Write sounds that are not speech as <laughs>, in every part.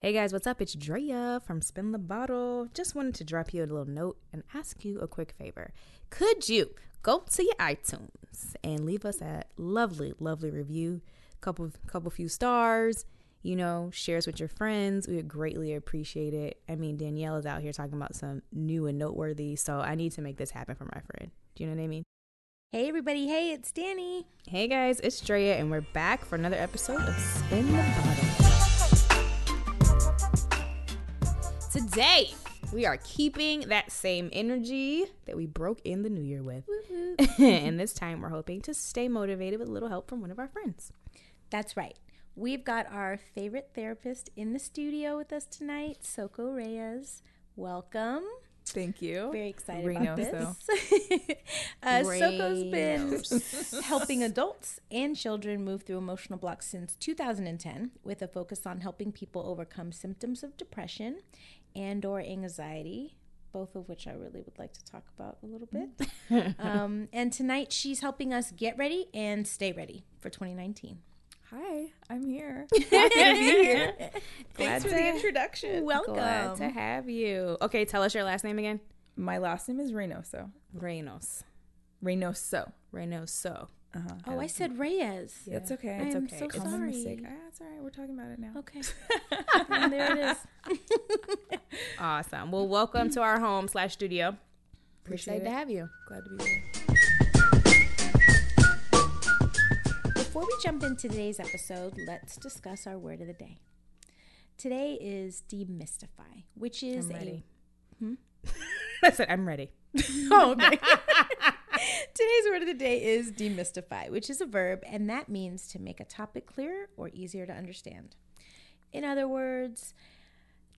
Hey guys, what's up? It's Drea from Spin the Bottle. Just wanted to drop you a little note and ask you a quick favor. Could you go to your iTunes and leave us a lovely, lovely review, couple, couple few stars, you know, share shares with your friends. We would greatly appreciate it. I mean, Danielle is out here talking about some new and noteworthy, so I need to make this happen for my friend. Do you know what I mean? Hey everybody, hey, it's Danny. Hey guys, it's Drea, and we're back for another episode of Spin the Bottle. Today, we are keeping that same energy that we broke in the new year with. <laughs> and this time, we're hoping to stay motivated with a little help from one of our friends. That's right. We've got our favorite therapist in the studio with us tonight, Soko Reyes. Welcome. Thank you. Very excited Reno, about this. <laughs> uh, Soko's been <laughs> helping adults and children move through emotional blocks since 2010 with a focus on helping people overcome symptoms of depression and or anxiety both of which I really would like to talk about a little bit. <laughs> um, and tonight she's helping us get ready and stay ready for 2019. Hi, I'm here. <laughs> Happy to be here. Thanks for to- the introduction. Welcome. Glad to have you. Okay, tell us your last name again. My last name is Reynoso. Reynos. Reynoso. Reynoso. Uh-huh. Oh, I said Reyes. It's okay. I It's am okay. so Common sorry. mistake. Ah, it's all right. We're talking about it now. Okay. <laughs> and there it is. <laughs> Awesome. Well, welcome to our home slash studio. We're Appreciate excited to have you. Glad to be here. Before we jump into today's episode, let's discuss our word of the day. Today is demystify, which is I'm a ready. <laughs> I said I'm ready. Oh, okay. <laughs> Today's word of the day is demystify, which is a verb, and that means to make a topic clearer or easier to understand. In other words,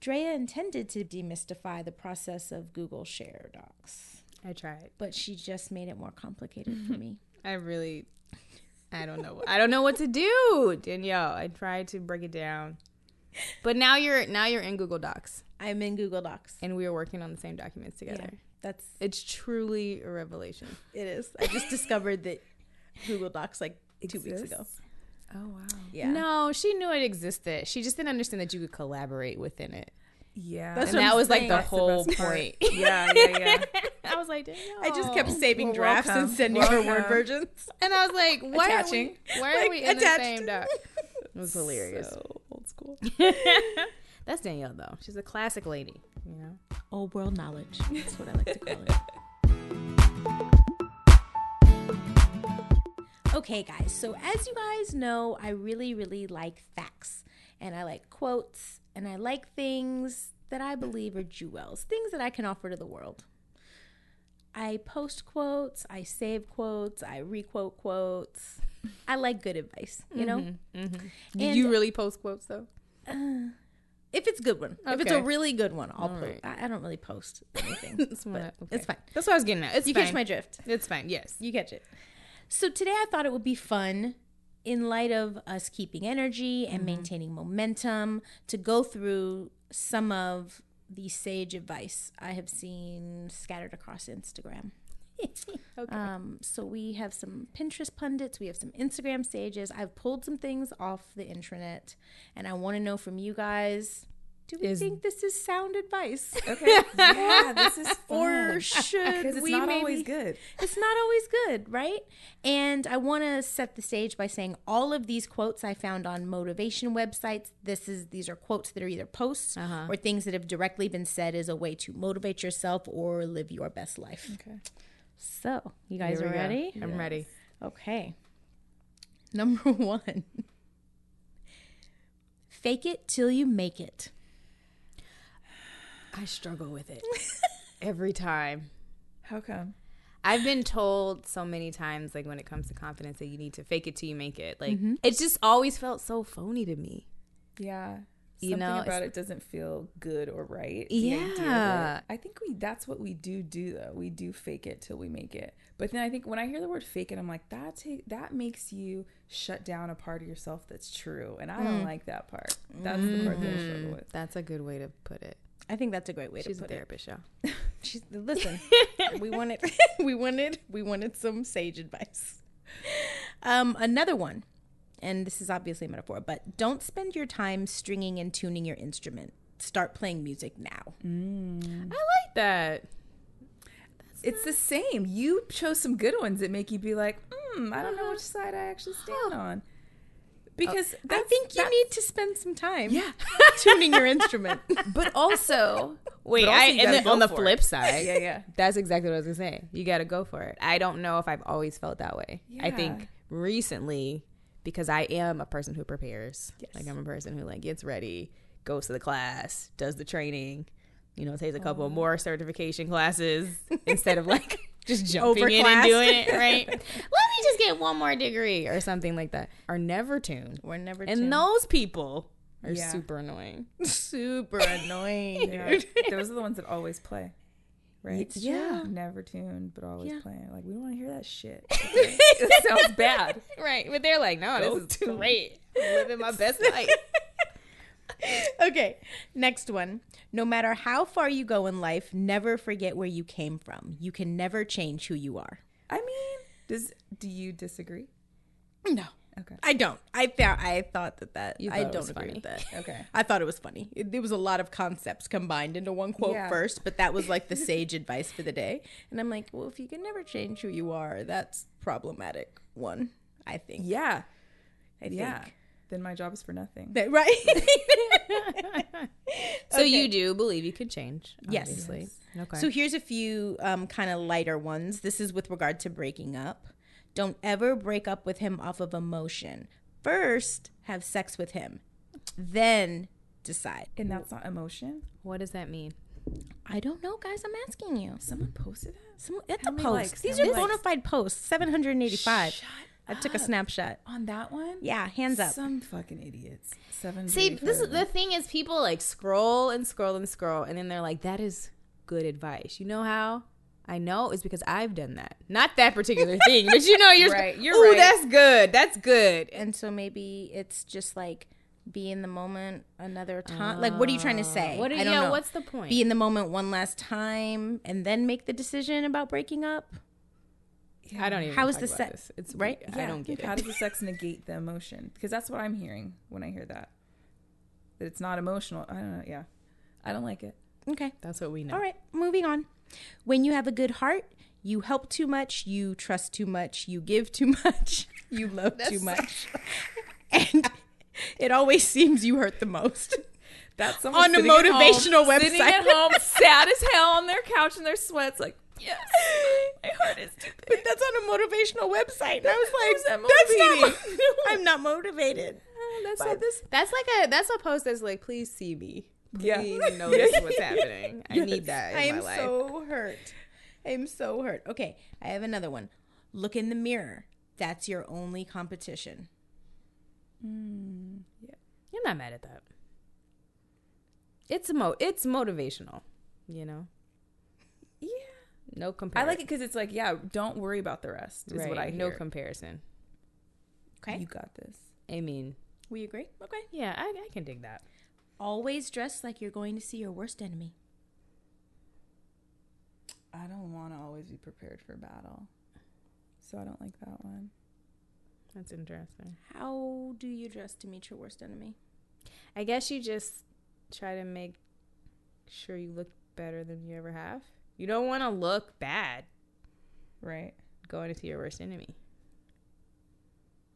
Drea intended to demystify the process of Google Share Docs, I tried. but she just made it more complicated for me. <laughs> I really, I don't know. I don't know what to do, Danielle. I tried to break it down, but now you're now you're in Google Docs, I'm in Google Docs. and we are working on the same documents together. Yeah, that's It's truly a revelation. it is. I just discovered that Google Docs like two weeks ago. Oh wow. Yeah. No, she knew it existed. She just didn't understand that you could collaborate within it, Yeah. That's and what that I'm was like saying. the That's the whole best part. point. yeah, yeah, yeah. <laughs> I was like, Danielle. I just kept saving Well, drafts and welcome. sending her word Welcome. versions. and I was like, why Attaching. are we, why are we in attached. the same doc? <laughs> It was hilarious. So old school. <laughs> That's Danielle though. She's a classic lady. You know. Old world knowledge. <laughs> That's what I like to call it. Okay, guys. So, as you guys know, I really, really like facts and I like quotes and I like things that I believe are jewels, things that I can offer to the world. I post quotes, I save quotes, I requote quotes. I like good advice, you know? Mm-hmm. Mm-hmm. Did And- you really post quotes though? Uh, If it's a good one. If it's a really good one, I'll post. right. I, I don't really post <laughs> anything. That's but okay. It's fine. That's what I was getting at. It's You fine. catch my drift. It's fine. Yes. You catch it. So today I thought it would be fun in light of us keeping energy and mm-hmm. maintaining momentum to go through some of the sage advice I have seen scattered across Instagram. <laughs> Okay. Um, so we have some Pinterest pundits, we have some Instagram sages. I've pulled some things off the intranet, and I want to know from you guys: Do we Is- think this is sound advice, Okay. <laughs> Yeah, this is <laughs> fun. or should Because it's we not maybe always good. it's not always good, right? And I want to set the stage by saying all of these quotes I found on motivation websites. This is these are quotes that are either posts Uh-huh. or things that have directly been said as a way to motivate yourself or live your best life. Okay. So, you guys are we go. ready? I'm ready. Okay. <laughs> Number 1. <laughs> Fake it till you make it. I struggle with it <laughs> every time. How come? I've been told so many times, like when it comes to confidence, that you need to fake it till you make it. Like mm-hmm. it just always felt so phony to me. Yeah. You Something know, about it doesn't feel good or right. the idea of it. Yeah. I think we that's what we do do though. We do fake it till we make it. But then I think when I hear the word fake it, I'm like, that ta- that makes you shut down a part of yourself that's true. And I don't like that part. That's the part that I struggle with. That's a good way to put it. I think that's a great way She's to a put it. therapist, y'all. <laughs> She's listen. we <laughs> wanted <laughs> we wanted we wanted some sage advice. Um, another one. And this is obviously a metaphor, but don't spend your time stringing and tuning your instrument. Start playing music now. I like that. It's the same. You chose some good ones that make you be like, hmm, I don't know which side I actually stand on. Because I think you need to spend some time Yeah. <laughs> tuning your instrument. <laughs> But also, Wait, but also I, and gotta then on the flip it. side, Yeah, yeah. that's exactly what I was gonna say. You got to go for it. I don't know if I've always felt that way. I think recently, because I am a person who prepares. Yes. Like I'm a person who like gets ready, goes to the class, does the training. You know, takes a couple Oh. more certification classes <laughs> instead of like <laughs> just jumping in and doing it. <laughs> Right? Let me just get one more degree or something like that. Are never tuned, We're never tuned. and those people are Yeah. super annoying. super annoying. Yeah. Those are the ones that always play. Right? Yeah. Never tuned, but always Yeah. playing. Like, we don't want to hear that shit. <laughs> It sounds bad. <laughs> Right, but they're like, no, Go this is too great. I'm living my best life. <laughs> okay, next one. No matter how far you go in life, never forget where you came from. You can never change who you are. I mean, does do you disagree? No, Okay. I don't. I found I thought that that You I thought it don't agree funny. with that. Okay. I thought it was funny. It, there was a lot of concepts combined into one quote Yeah. first, but that was like the <laughs> sage advice for the day. And I'm like, well, if you can never change who you are, that's problematic. One, I think. Yeah. I think. Yeah. Then my job is for nothing. That- right. <laughs> <laughs> So you do believe you could change? Yes. Obviously. Okay. So here's a few um, kind of lighter ones. This is with regard to breaking up. Don't ever break up with him off of emotion. First, have sex with him, then decide. And that's not emotion. what does that mean? I don't know, guys. I'm asking you. Someone posted that? Some, it's How a post. likes? These How are many bona fide posts. 785. Shut I took a snapshot. On that one? Yeah, hands up. Some fucking idiots. Seven. See, this is the thing is people like scroll and scroll and scroll, and then they're like, "That is good advice." You know how? I know it's because I've done that. Not that particular thing, but you know, <laughs> you're Right, you're Ooh, right. that's good. That's good. And so maybe it's just like be in the moment another time. like, what are you trying to oh. say? What? Are, I don't yeah. know. What's the point? be in the moment one last time and then make the decision about breaking up? I don't even. How is talk the about se- this. It's right? right. I don't get How it. How does the sex negate the emotion? Because that's what I'm hearing when I hear that. That it's not emotional. I don't know. Yeah. I don't like it. Okay. That's what we know. All right, moving on. When you have a good heart, you help too much, you trust too much, you give too <laughs> much, you love too much. <laughs> and it always seems you hurt the most. That's On a at home- motivational Sitting at home, <laughs> sad as hell on their couch in their sweats, like, yes, my heart is too But that's on a motivational website. And I was like, that that's not, I'm not motivated. Uh, that's By this That's like a that's a post that's like, please see me. Yeah. <laughs> Notice what's happening. I need that in I am so hurt. I am so hurt. Okay, I have another one. Look in the mirror. That's your only competition. Mmm. Yeah. You're not mad at that. It's mo it's motivational, you know. Yeah. No comparison. I like it because it's like, yeah, don't worry about the rest, is right. what I no comparison. Okay, You got this. I mean, we agree. Okay. yeah, I, I can dig that. Always dress like you're going to see your worst enemy. I don't want to always be prepared for battle. So I don't like that one. That's interesting. How do you dress to meet your worst enemy? I guess you just try to make sure you look better than you ever have. You don't want to look bad Right. going into your worst enemy.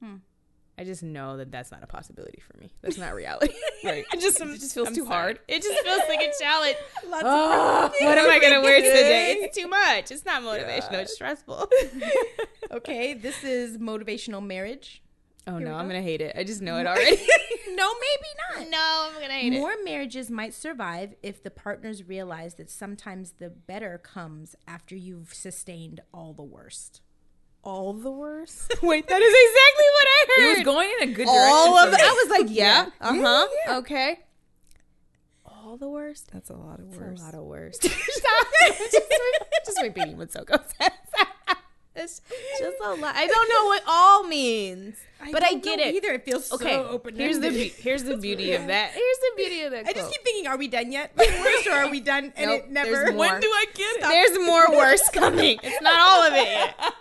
Hmm. I just know that that's not a possibility for me. That's not reality. <laughs> Right. <laughs> I just, It just feels too hard. It just feels like a challenge. <laughs> Lots Oh, what am I gonna wear today? It's too much. It's not motivational. God. It's stressful. okay, this is motivational marriage. Oh Here no, I'm gonna hate it. I just know it already. no, maybe not. no, I'm gonna hate it. More marriages might survive if the partners realize that sometimes the better comes after you've sustained all the worst. All the worst. <laughs> Wait, that is exactly what I heard. It was going in a good direction. all of for it. I was like, <laughs> yeah, Yeah. uh huh, Yeah, yeah. okay. All the worst. That's a lot of That's words. a lot of worst. <laughs> Stop. just, just repeating what Soko says. It's just a lot. I don't know what all means, but I get it. Either it feels Okay, so open. here's the be- here's the <laughs> beauty of that. Here's the beauty of that. I just keep thinking, are we done yet? Worst or are we done? And Nope, it never. When do I get? There's more worse coming. It's not all of it yet. <laughs>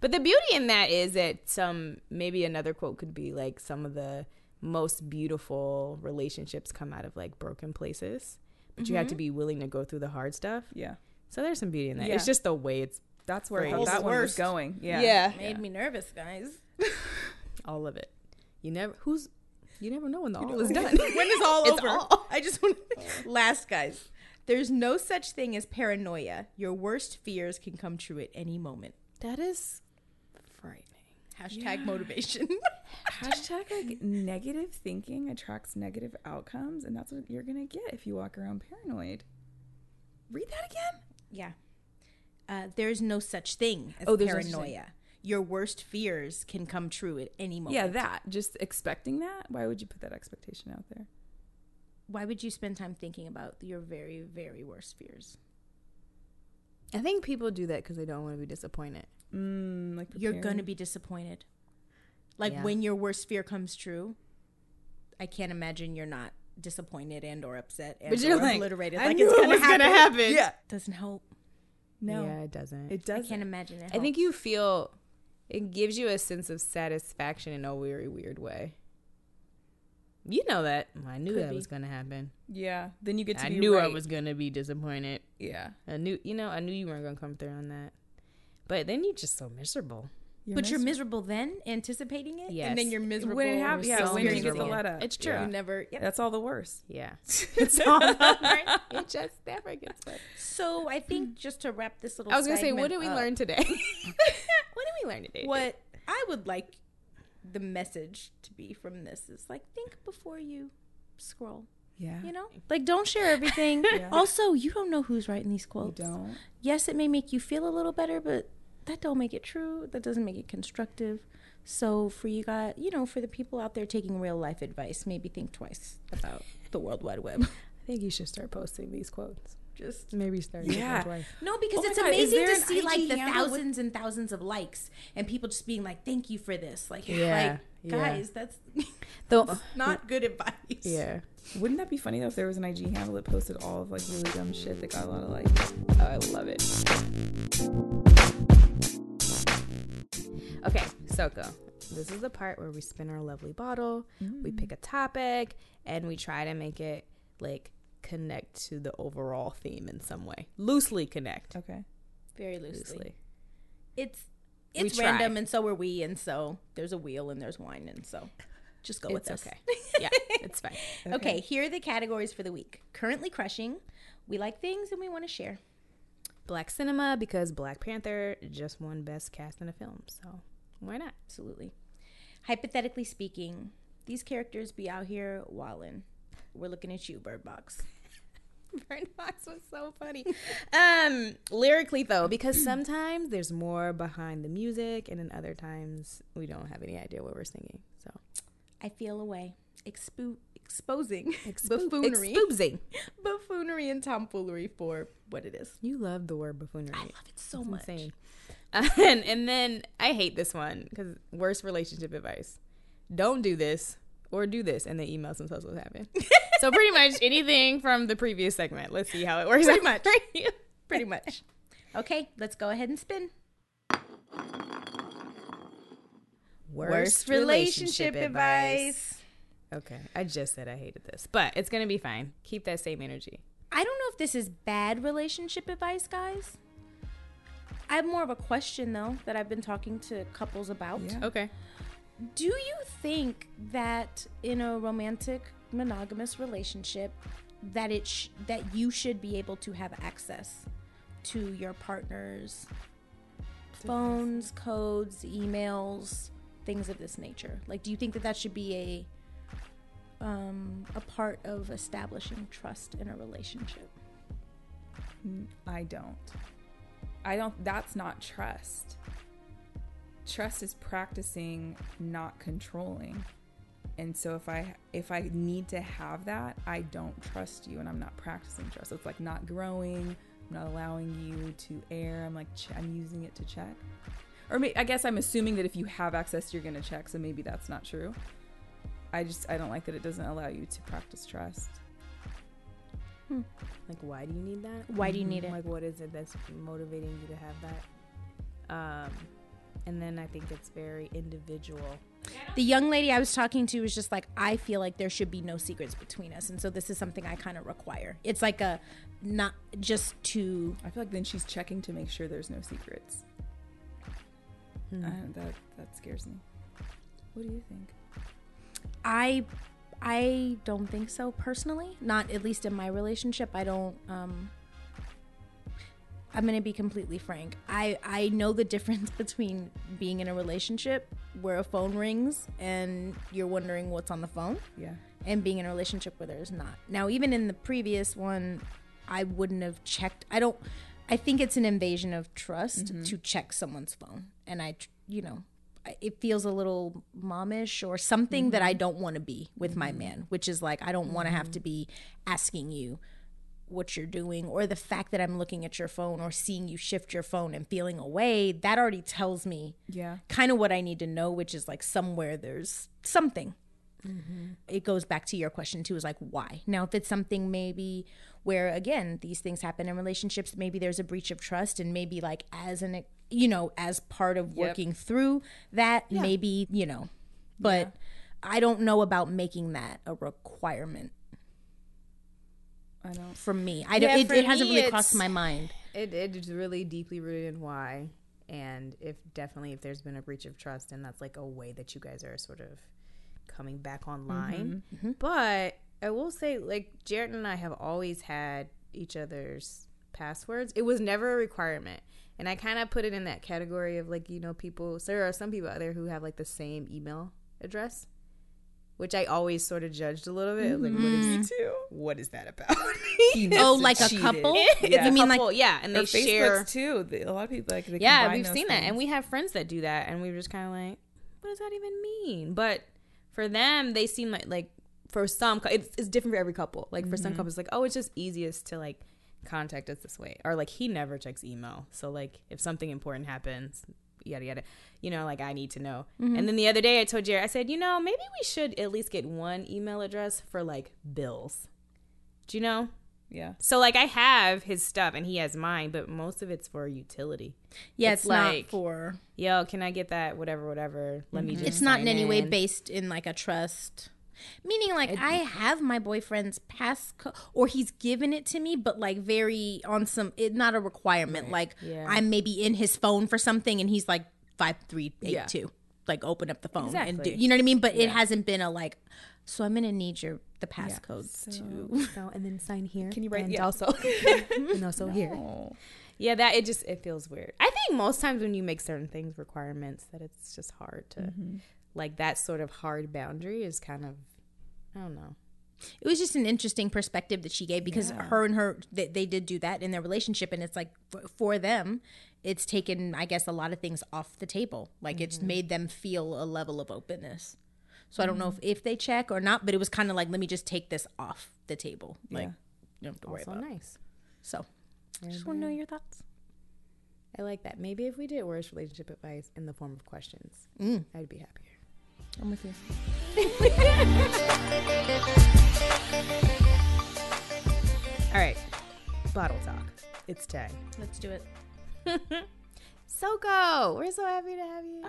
But the beauty in that is that some maybe another quote could be like some of the most beautiful relationships come out of like broken places. But you have to mm-hmm. be willing to go through the hard stuff. Yeah. So there's some beauty in that. Yeah. It's just the way it's That's where I Phrase. thought that one was going. Yeah. Yeah. Made me nervous, guys. <laughs> all of it. You never who's you never know when the all is done. <laughs> when is all <laughs> It's over. all- I just want last guys. There's no such thing as paranoia. Your worst fears can come true at any moment. that is frightening. Hashtag motivation. Hashtag like negative thinking attracts negative outcomes, and that's what you're gonna get if you walk around paranoid. Read that again. yeah. Uh, there's no such thing as Oh, there's no such paranoia. Your worst fears can come true at any moment. Yeah, that. Just expecting that. Why would you put that expectation out there? Why would you spend time thinking about your very, very worst fears? I think people do that because they don't want to be disappointed. Mm, like You're gonna be disappointed. Like Yeah. when your worst fear comes true, I can't imagine you're not disappointed and or upset and But you're or like, obliterated. I like knew it's gonna was happen. gonna happen. Yeah. Doesn't help. No, Yeah, it doesn't. it doesn't. I can't imagine it. I think you feel it gives you a sense of satisfaction in a very weird way. You know that. I knew Could that be. was going to happen. Yeah. Then you get to I be knew I was going to be disappointed. Yeah. I knew, you know, I knew you weren't going to come through on that. But then you're just so miserable. But you're miserable then, anticipating it, Yes. and then you're miserable when it happens. You're Yeah. so when you get the miserable. let up. It's true. Yeah. You never. Yep. That's all the worst. Yeah. <laughs> <laughs> it's all right. It just never gets better. So I think just to wrap this little, I was going to say, what did we up, learn today? <laughs> what did we learn today? What I would like the message to be from this is like think before you scroll. Yeah. You know, like don't share everything. Also, you don't know who's writing these You quotes. don't. Yes, it may make you feel a little better, but that don't make it true. That doesn't make it constructive. So for you guys, you know, for the people out there taking real life advice, maybe think twice about the World Wide Web. <laughs> I think you should start posting these quotes. Just Maybe start Yeah. yeah. twice. no, because Oh it's God, amazing to see like the handle with- thousands and thousands of likes and people just being like, "Thank you for this." Like, Yeah, like yeah. guys, that's <laughs> The, not good advice. yeah. Wouldn't that be funny though if there was an IG handle that posted all of like really dumb shit that got a lot of likes? Oh, I love it. Okay, Soko. This is the part where we spin our lovely bottle, we pick a topic, and we try to make it like connect to the overall theme in some way. Loosely connect. Okay. Very loosely. Loosely. It's We it's try. random, and so are we, and so there's a wheel and there's wine, and so just go with It's this. okay. Yeah, <laughs> it's fine. Okay. here are the categories for the week. Currently crushing. We like things and we want to share. Black cinema because Black Panther just won Best Cast in a Film, so why not? Absolutely. Hypothetically speaking, these characters be out here wildin'. We're looking at you, Bird Box. <laughs> Bird Box was so funny. <laughs> um, lyrically though, because sometimes there's more behind the music, and then other times we don't have any idea what we're singing. So I feel away. Expo- exposing <laughs> Expo- buffoonery, exposing. buffoonery and tomfoolery for what it is. You love the word buffoonery. I love it so It's much. insane. <laughs> and, and then I hate this one because worst relationship advice: don't do this or do this, and then email themselves what happened. <laughs> so pretty much anything from the previous segment. Let's see how it works. Pretty <laughs> much. Pretty much. Okay, let's go ahead and spin. Worst relationship advice. Okay, I just said I hated this, but it's gonna be fine. Keep that same energy. I don't know if this is bad relationship advice, guys. I have more of a question though that I've been talking to couples about. Yeah. Okay. Do you think that in a romantic monogamous relationship that it sh- that you should be able to have access to your partner's phones, codes, emails, things of this nature? Like do you think that that should be a um, a part of establishing trust in a relationship? I don't. I don't. That's not trust. Trust is practicing not controlling. And so if I if I need to have that, I don't trust you, and I'm not practicing trust. So it's like not growing. I'm not allowing you to air. I'm like I'm using it to check. Or may- I guess I'm assuming that if you have access, you're gonna check. So maybe that's not true. I just I don't like that it doesn't allow you to practice trust. Like, why do you need that? Why do you need it? Like, what is it that's motivating you to have that? Um, and then I think it's very individual. The young lady I was talking to was just like, I feel like there should be no secrets between us, and so this is something I kind of require. It's like a not just to. I feel like then she's checking to make sure there's no secrets. Hmm. Uh, that that scares me. What do you think? I I don't think so personally. Not at least in my relationship. I don't. Um, I'm gonna be completely frank. I I know the <laughs> difference between being in a relationship where a phone rings and you're wondering what's on the phone, Yeah. and being in a relationship where there's not. Now, even in the previous one, I wouldn't have checked. I don't. I think it's an invasion of trust to check someone's phone, and I, you know, it feels a little momish or something that I mm-hmm. don't want to be with my mm-hmm. man, which is like I don't want to have to mm-hmm. be asking you what you're doing or the fact that I'm looking at your phone or seeing you shift your phone and feeling away. That already tells me Yeah. kind of what I need to know, which is like somewhere there's something. It goes back to your question too, is like why? Now, if it's something maybe where again these things happen in relationships, maybe there's a breach of trust, and maybe like as an you know as part of working through that, maybe you know, but I don't know about making that a requirement I don't. for me. I don't. Yeah, it, for it hasn't really crossed my mind. It it is really deeply rooted in why, and if definitely if there's been a breach of trust, and that's like a way that you guys are sort of coming back online. Mm-hmm, mm-hmm. But I will say, like Jared and I have always had each other's passwords. It was never a requirement, and I kind of put it in that category of like you know people. So there are some people out there who have like the same email address. Which I always sort of judged a little bit. Like, what is too. what is that about? <laughs> Oh, like a couple? <laughs> Yeah. You mean like yeah, and Or they share Facebooks too. A lot of people like. They yeah, we've those seen that, and we have friends that do that, and we are just kind of like, what does that even mean? But for them, they seem like like for some, it's, it's different for every couple. Like for Mm-hmm. some couples, like oh, it's just easiest to like contact us this way, or like he never checks email, so like if something important happens. Yada yada, you know, like I need to know. Mm-hmm. And then the other day, I told Jared, I said, you know, maybe we should at least get one email address for like bills. Do you know? Yeah. So like I have his stuff and he has mine, but most of it's for utility. yeah, it's it's, like- not for. Yo, can I get that? Whatever, whatever. Let me just. It's not in any way based in like a trust. Meaning, like I have my boyfriend's passcode, or he's given it to me, but like very on some. It not a requirement. Like Yeah. I'm maybe in his phone for something, and he's like five three eight Yeah. two. Like open up the phone and do. You know what I mean? But it hasn't been a like. So I'm gonna need your the passcode So- to. So and then sign here. Can you write- And yeah. also, <laughs> <laughs> and also here. Oh. Yeah, that it just it feels weird. I think most times when you make certain things requirements, that it's just hard to Mm-hmm. Like that sort of hard boundary is kind of I don't know. it was just an interesting perspective that she gave because her and her they, they did do that in their relationship and it's like for, for them it's taken i guess a lot of things off the table like it's made them feel a level of openness so i don't know if, if they check or not but it was kind of like let me just take this off the table like Yeah. you don't have to worry Also about nice. so I just want to know your thoughts I like that. Maybe if we did worst relationship advice in the form of questions, Mm. I'd be happier. I'm with you. <laughs> All right, bottle talk. It's time. let's do it <laughs> Soko, we're so happy to have you.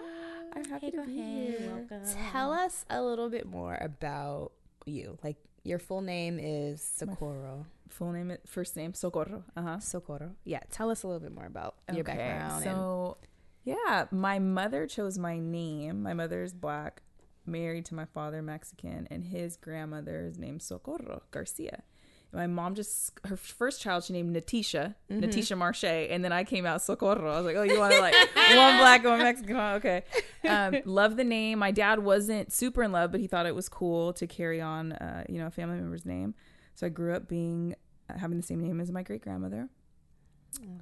I'm happy go to be ahead. here. welcome Tell us a little bit more about you. Like your full name is Socorro. Full name, first name, Socorro. Uh huh. Socorro. Yeah, tell us a little bit more about your background. and So, yeah, my mother chose my name. My mother's black, married to my father, Mexican, and his grandmother is named Socorro Garcia. My mom just her first child she named Natisha, Mm-hmm. Natisha Marche, and then I came out Socorro. I was like, oh, you want to like one black, one Mexican? Okay. Um, <laughs> love the name. My dad wasn't super in love, but he thought it was cool to carry on, uh, you know, a family member's name. So I grew up being having the same name as my great grandmother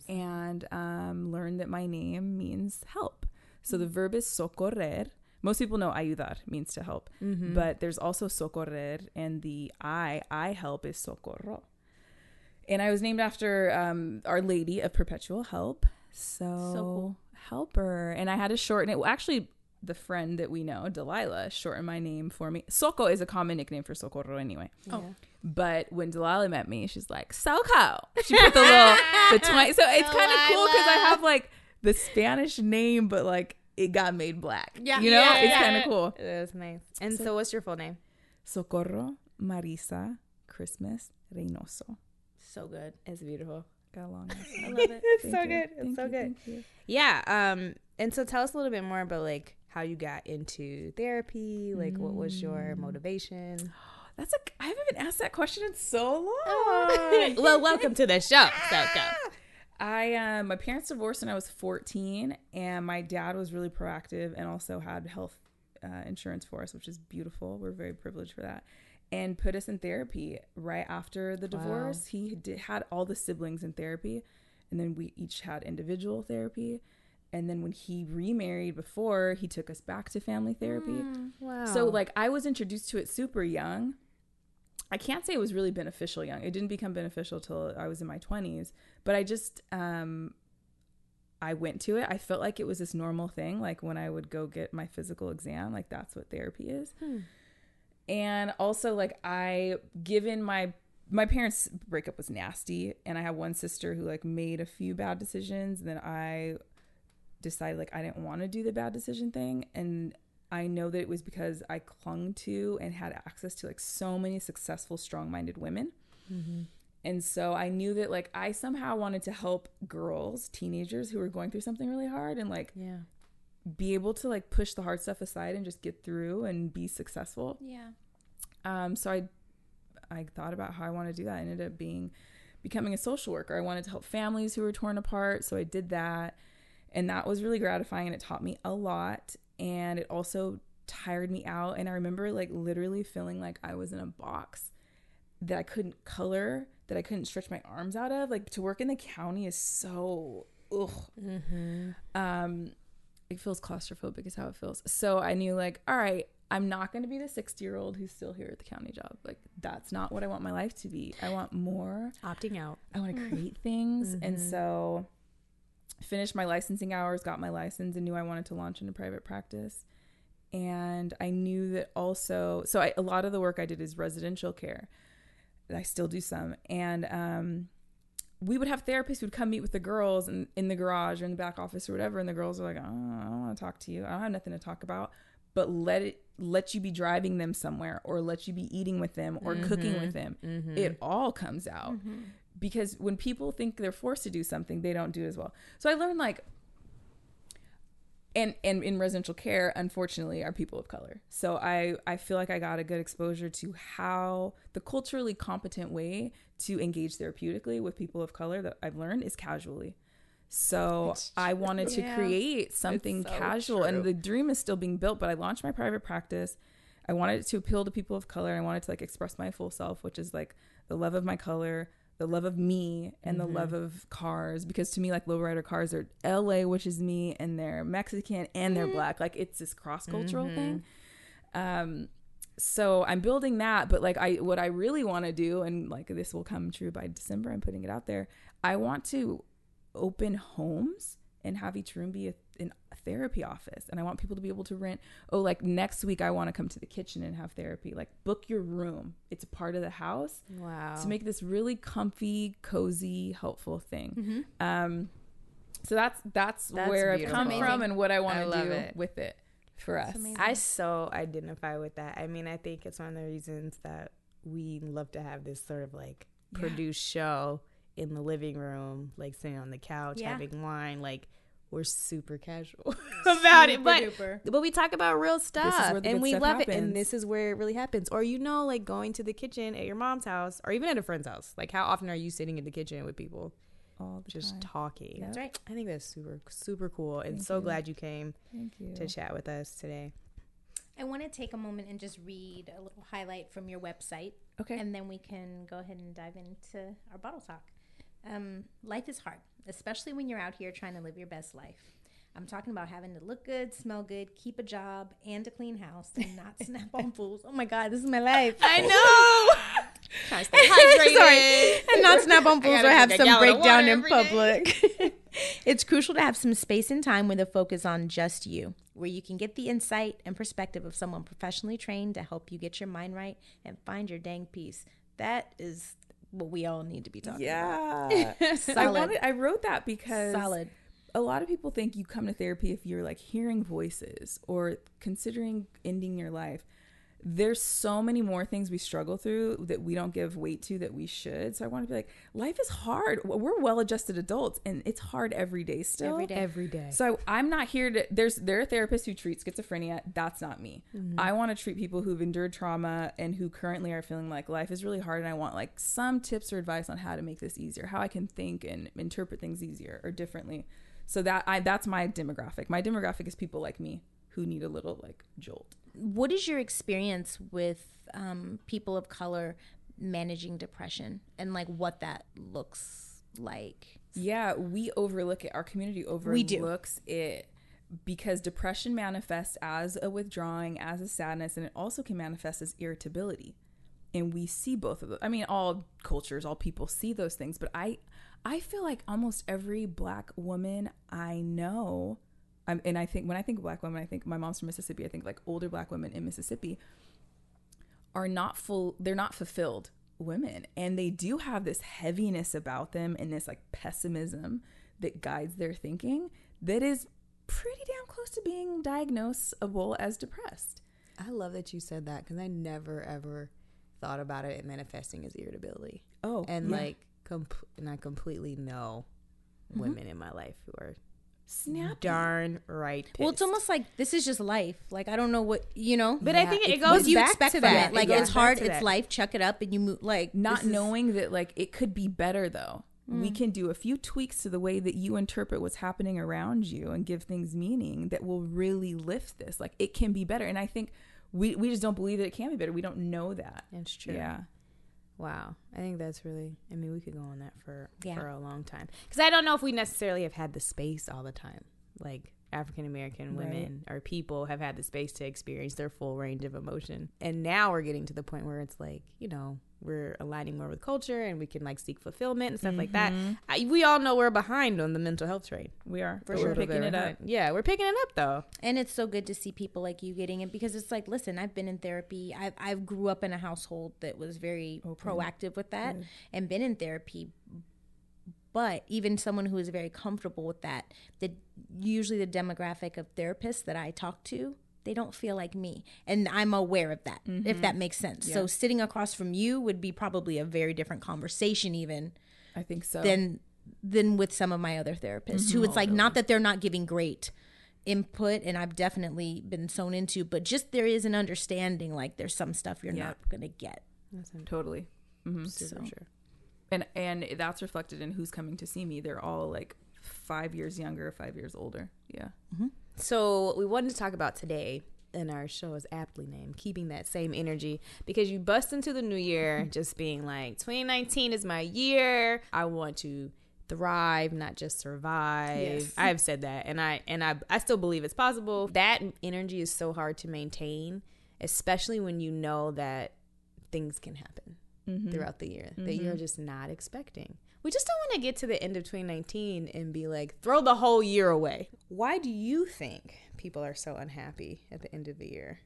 and um, learned that my name means help. So the verb is socorrer. Most people know ayudar means to help, but there's also socorrer, and the I I help is socorro. And I was named after um, Our Lady of Perpetual Help. So, cool. helper, and I had to shorten it. Well, actually, the friend that we know, Delilah, shortened my name for me. Soko is a common nickname for socorro, anyway. Oh. But when Delilah met me, she's like, Soko. She put the little, the twenty. So it's <laughs> kind of cool because I have like the Spanish name, but like it got made black. Yeah. You know, Yeah, it's yeah. kind of cool. That's nice. And so, So- what's your full name? Socorro Marisa Christmas Reynoso. So good. It's beautiful. Got a long ass I love it. It's Thank so you. good. It's Thank so good. thank you. Yeah. Um. And so, tell us a little bit more about like how you got into therapy. Like, what was your Mm. motivation? <gasps> That's a. I haven't been asked that question in so long. <laughs> well, welcome to the show. So go. <laughs> I um my parents divorced when I was 14 and my dad was really proactive and also had health uh, insurance for us which is beautiful. We're very privileged for that. And put us in therapy right after the Wow. divorce. He did, had all the siblings in therapy and then we each had individual therapy. And then when he remarried before, he took us back to family therapy. Wow. So like I was introduced to it super young. I can't say it was really beneficial young. It didn't become beneficial till I was in my 20s, but I just um I went to it. I felt like it was this normal thing like when I would go get my physical exam, like that's what therapy is. Hmm. And also like I given my my parents breakup was nasty and I had one sister who like made a few bad decisions and then I decided like I didn't want to do the bad decision thing and I know that it was because I clung to and had access to like so many successful strong-minded women. And so I knew that like I somehow wanted to help girls, teenagers who were going through something really hard and like yeah. be able to like push the hard stuff aside and just get through and be successful. Yeah. Um, so I I thought about how I want to do that. I ended up being becoming a social worker. I wanted to help families who were torn apart, so I did that. And that was really gratifying and it taught me a lot and it also tired me out and I remember like literally feeling like I was in a box that I couldn't color, that I couldn't stretch my arms out of. Like to work in the county is so ugh. Mm-hmm. Um it feels claustrophobic is how it feels. So I knew like, all right, I'm not going to be the 60 year old who's still here at the county job. Like that's not what I want my life to be. I want more. Opting out. I want to mm. create things. And mm-hmm. so finished my licensing hours, got my license and knew I wanted to launch into private practice. And I knew that also, so I, a lot of the work I did is residential care. I still do some. And um, we would have therapists who would come meet with the girls in, in the garage or in the back office or whatever. And the girls are like, oh, I don't want to talk to you. I don't have nothing to talk about. But let it let you be driving them somewhere or let you be eating with them or cooking mm-hmm. with them. Mm-hmm. It all comes out mm-hmm. Because when people think they're forced to do something, they don't do it as well. So I learned like and and in residential care unfortunately are people of color. So i i feel like i got a good exposure to how the culturally competent way to engage therapeutically with people of color that i've learned is casually. So i wanted to Yeah. create something so casual and the dream is still being built but i launched my private practice. I wanted it to appeal to people of color. I wanted to like express my full self which is like the love of my color the love of me and the love mm-hmm. of cars because to me like lowrider cars are LA which is me and they're Mexican and they're mm-hmm. black. Like it's this cross cultural mm-hmm. thing. Um so I'm building that but like I what I really want to do and like this will come true by December I'm putting it out there I want to open homes and have each room be a, an- a therapy office and I want people to be able to rent oh like next week I want to come to the kitchen and have therapy like book your room it's a part of the house Wow. to make this really comfy, cozy, helpful thing. Um, so that's that's, That's where I've come Amazing. from and what I want to do it. with it for us. amazing. I so identify with that. I mean, I think it's one of the reasons that we love to have this sort of like Yeah. produced show in the living room, like sitting on the couch, Yeah. having wine. Like we're super casual <laughs> about it, but duper. but we talk about real stuff, where the and good we stuff love it, and this is where it really happens. Or you know, like going to the kitchen at your mom's house, or even at a friend's house. Like, how often are you sitting in the kitchen with people All the just time. talking? Yep. That's right. I think that's super super cool, and Thank so you. glad you came Thank you. to chat with us today. I want to take a moment and just read a little highlight from your website, Okay. and then we can go ahead and dive into our bottle talk. Um, life is hard, especially when you're out here trying to live your best life. I'm talking about having to look good, smell good, keep a job, and a clean house, and not <laughs> snap on fools. Oh my God, this is my life. I <laughs> know. Trying to stay <laughs> hydrated. Sorry. And not snap on fools or have some breakdown in public. it's crucial to have some space and time with a focus on just you, where you can get the insight and perspective of someone professionally trained to help you get your mind right and find your dang peace. That is what we all need to be talking about. Yeah. <laughs> I Solid. wanted I wrote that because Solid. a lot of people think you come to therapy if you're like hearing voices or considering ending your life there's so many more things we struggle through that we don't give weight to that we should. So I want to be like, life is hard. We're well-adjusted adults, and it's hard every day still. Every day. Every day. So I'm not here to. There's there are therapists who treat schizophrenia. That's not me. Mm-hmm. I want to treat people who've endured trauma and who currently are feeling like life is really hard, and I want like some tips or advice on how to make this easier, how I can think and interpret things easier or differently. So that I that's my demographic. My demographic is people like me who need a little like jolt what is your experience with um, people of color managing depression and like what that looks like? Yeah, we overlook it. Our community overlooks it because depression manifests as a withdrawing, as a sadness, and it also can manifest as irritability. And we see both of them. I mean, all cultures, all people see those things, but I I feel like almost every black woman I know I'm, and I think when I think black women, I think my mom's from Mississippi. I think like older black women in Mississippi are not full. They're not fulfilled women, and they do have this heaviness about them and this like pessimism that guides their thinking. That is pretty damn close to being diagnosable as depressed. I love that you said that because I never ever thought about it manifesting as irritability. Oh, and yeah. like, comp- and I completely know mm-hmm. women in my life who are Snap. Darn right. Pissed. Well, it's almost like this is just life. Like I don't know what you know. But yeah, I think it, it goes you back expect to that. It. Like it it's hard. It's that. life. Chuck it up, and you move. Like not knowing is... that like it could be better though. Mm. We can do a few tweaks to the way that you interpret what's happening around you and give things meaning that will really lift this. Like it can be better. And I think we we just don't believe that it can be better. We don't know that. It's true. Yeah. Wow, I think that's really. I mean, we could go on that for yeah. for a long time because I don't know if we necessarily have had the space all the time like African American women right. or people have had the space to experience their full range of emotion. And now we're getting to the point where it's like, you know, we're aligning more with culture and we can like seek fulfillment and stuff mm-hmm. like that. Mm-hmm. I, we all know we're behind on the mental health train. We are. For sure. Picking it up. Yeah, we're picking it up though. And it's so good to see people like you getting it because it's like, listen, I've been in therapy. I've, I've grew up in a household that was very Open. proactive with that and been in therapy but even someone who is very comfortable with that, the usually the demographic of therapists that I talk to, they don't feel like me. And I'm aware of that, mm-hmm. if that makes sense. Yeah. So sitting across from you would be probably a very different conversation even. I think so. Than than with some of my other therapists mm-hmm. who it's like not that they're not giving great input and I've definitely been sewn into, but just there is an understanding like there's some stuff you're yeah. not gonna get. That's totally. Mm-hmm. Super so. sure and and that's reflected in who's coming to see me. They're all like five years younger, five years older. Yeah. So we wanted to talk about today and our show is aptly named keeping that same energy because you bust into the new year <laughs> just being like 2019 is my year i want to thrive not just survive yes. i've said that and i and I, I still believe it's possible that energy is so hard to maintain especially when you know that things can happen mm-hmm. throughout the year mm-hmm. that you're just not expecting. We just don't want to get to the end of 2019 and be like, throw the whole year away. Why do you think people are so unhappy at the end of the year?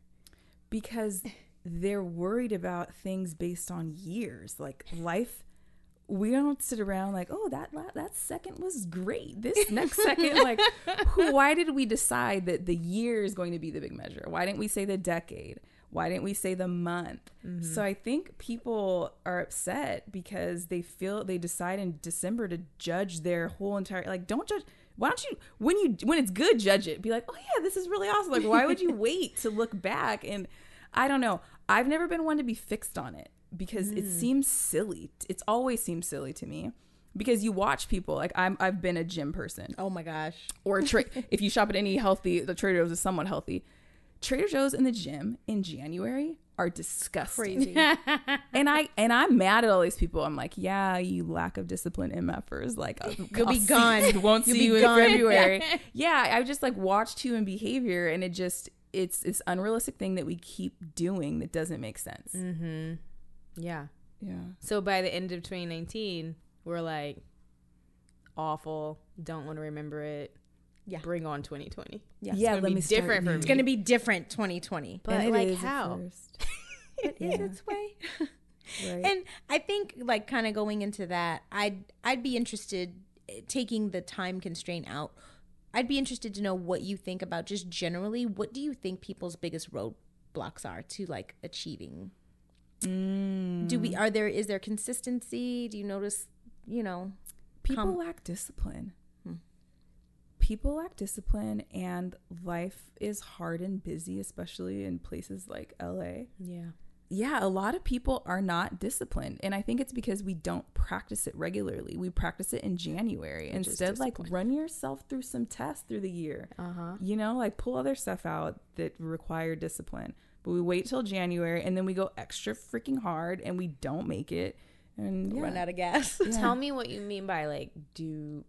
Because they're worried about things based on years. Like life we don't sit around like, oh, that that second was great. This next second, <laughs> like, who, why did we decide that the year is going to be the big measure? Why didn't we say the decade? Why didn't we say the month? Mm-hmm. So I think people are upset because they feel they decide in December to judge their whole entire like don't judge why don't you when you when it's good judge it be like oh yeah this is really awesome like why would you <laughs> wait to look back and i don't know i've never been one to be fixed on it because mm. it seems silly it's always seems silly to me because you watch people like I'm I've been a gym person. Oh my gosh. Or a tra- <laughs> if you shop at any healthy the Trader Joe's is somewhat healthy. Trader Joe's in the gym in January are disgusting. <laughs> And I and I'm mad at all these people. I'm like, yeah, you lack of discipline MFers. Like <laughs> you'll I'll be gone. <laughs> won't you'll see you gone. in February. yeah, I just like watched human behavior, and it just it's this unrealistic thing that we keep doing that doesn't make sense. Mm-hmm. Yeah. Yeah. So by the end of 2019, we're like awful. Don't want to remember it yeah. bring on 2020. Yeah, yeah let me different for me. It's going to be different 2020. But like how? <laughs> it yeah. is its way. <laughs> right. And I think like kind of going into that, I'd I'd be interested eh, taking the time constraint out I'd be interested to know what you think about just generally. What do you think people's biggest roadblocks are to like achieving? Mm. Do we are there is there consistency? Do you notice? You know, people com- lack discipline. People lack discipline, and life is hard and busy, especially in places like LA. Yeah yeah, a lot of people are not disciplined. And I think it's because we don't practice it regularly. We practice it in January. Which Instead, like run yourself through some tests through the year. Uh-huh. You know, like pull other stuff out that require discipline. But we wait till January and then we go extra freaking hard and we don't make it and yeah. run out of gas. Yeah. <laughs> Tell me what you mean by like do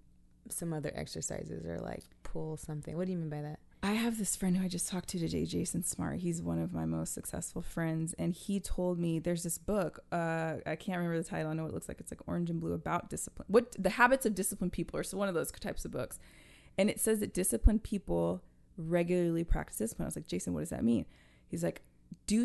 some other exercises or like pull something. What do you mean by that? I have this friend who I just talked to today, Jason Smart. He's one of my most successful friends, and he told me there's this book. Uh, I can't remember the title. I know what it looks like it's like orange and blue about discipline. What the habits of disciplined people are. So one of those types of books, and it says that disciplined people regularly practice discipline. I was like, Jason, what does that mean? He's like, do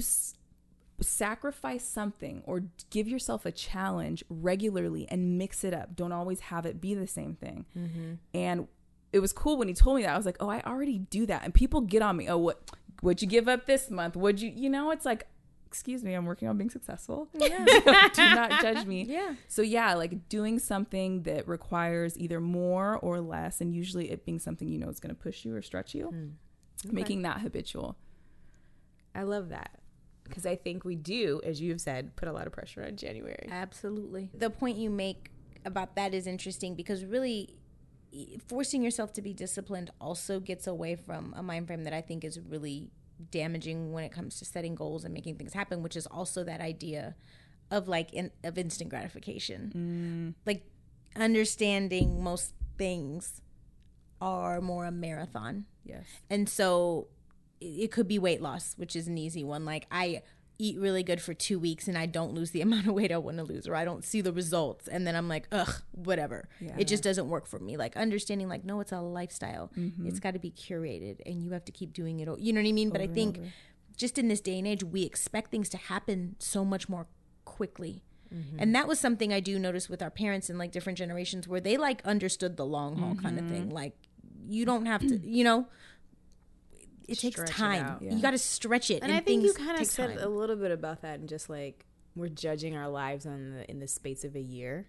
sacrifice something or give yourself a challenge regularly and mix it up. Don't always have it be the same thing. Mm-hmm. And it was cool when he told me that. I was like, oh, I already do that. And people get on me. Oh, what would you give up this month? Would you, you know, it's like, excuse me, I'm working on being successful. Yeah. <laughs> do not judge me. Yeah. So yeah, like doing something that requires either more or less, and usually it being something you know is going to push you or stretch you, mm. okay. making that habitual. I love that because I think we do, as you have said, put a lot of pressure on January. Absolutely. The point you make about that is interesting because really forcing yourself to be disciplined also gets away from a mind frame that I think is really damaging when it comes to setting goals and making things happen, which is also that idea of like in, of instant gratification. Mm. Like understanding most things are more a marathon. Yes. And so it could be weight loss, which is an easy one. Like I eat really good for two weeks and I don't lose the <laughs> amount of weight I want to lose, or I don't see the results, and then I'm like, ugh, whatever. Yeah. It just doesn't work for me. Like understanding, like, no, it's a lifestyle. Mm-hmm. It's got to be curated, and you have to keep doing it. You know what I mean? Over but I think just in this day and age, we expect things to happen so much more quickly. Mm-hmm. And that was something I do notice with our parents in like different generations where they like understood the long haul mm-hmm. kind of thing. Like you don't have to, you know, it takes time. It yeah. You got to stretch it. And, and I think you kind of said time. a little bit about that and just like we're judging our lives on the in the space of a year,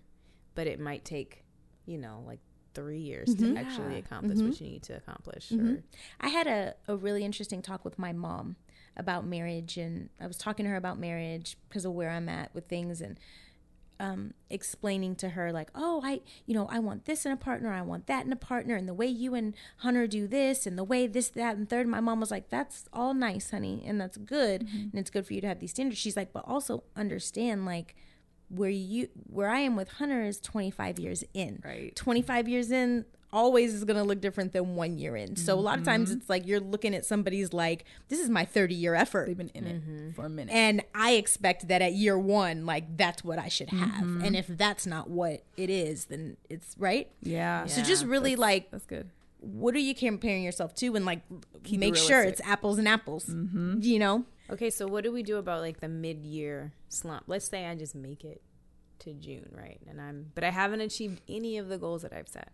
but it might take, you know, like three years mm-hmm. to actually accomplish mm-hmm. what you need to accomplish. Mm-hmm. I had a, a really interesting talk with my mom about marriage and I was talking to her about marriage because of where I'm at with things and um, explaining to her like, oh, I, you know, I want this in a partner, I want that in a partner, and the way you and Hunter do this, and the way this, that, and third. My mom was like, that's all nice, honey, and that's good, mm-hmm. and it's good for you to have these standards. She's like, but also understand like where you where I am with Hunter is 25 years in. Right. 25 years in, always is going to look different than one year in. So a lot of times mm-hmm. it's like you're looking at somebody's like, this is my 30 year effort. They've been in mm-hmm. it for a minute. And I expect that at year one, like that's what I should have. Mm-hmm. And if that's not what it is, then it's right. Yeah. So just really that's, like, that's good. What are you comparing yourself to? And like, Keep make sure it's apples and apples, mm-hmm. you know? Okay. So what do we do about like the mid year slump? Let's say I just make it to June, right? And I'm, but I haven't achieved any of the goals that I've set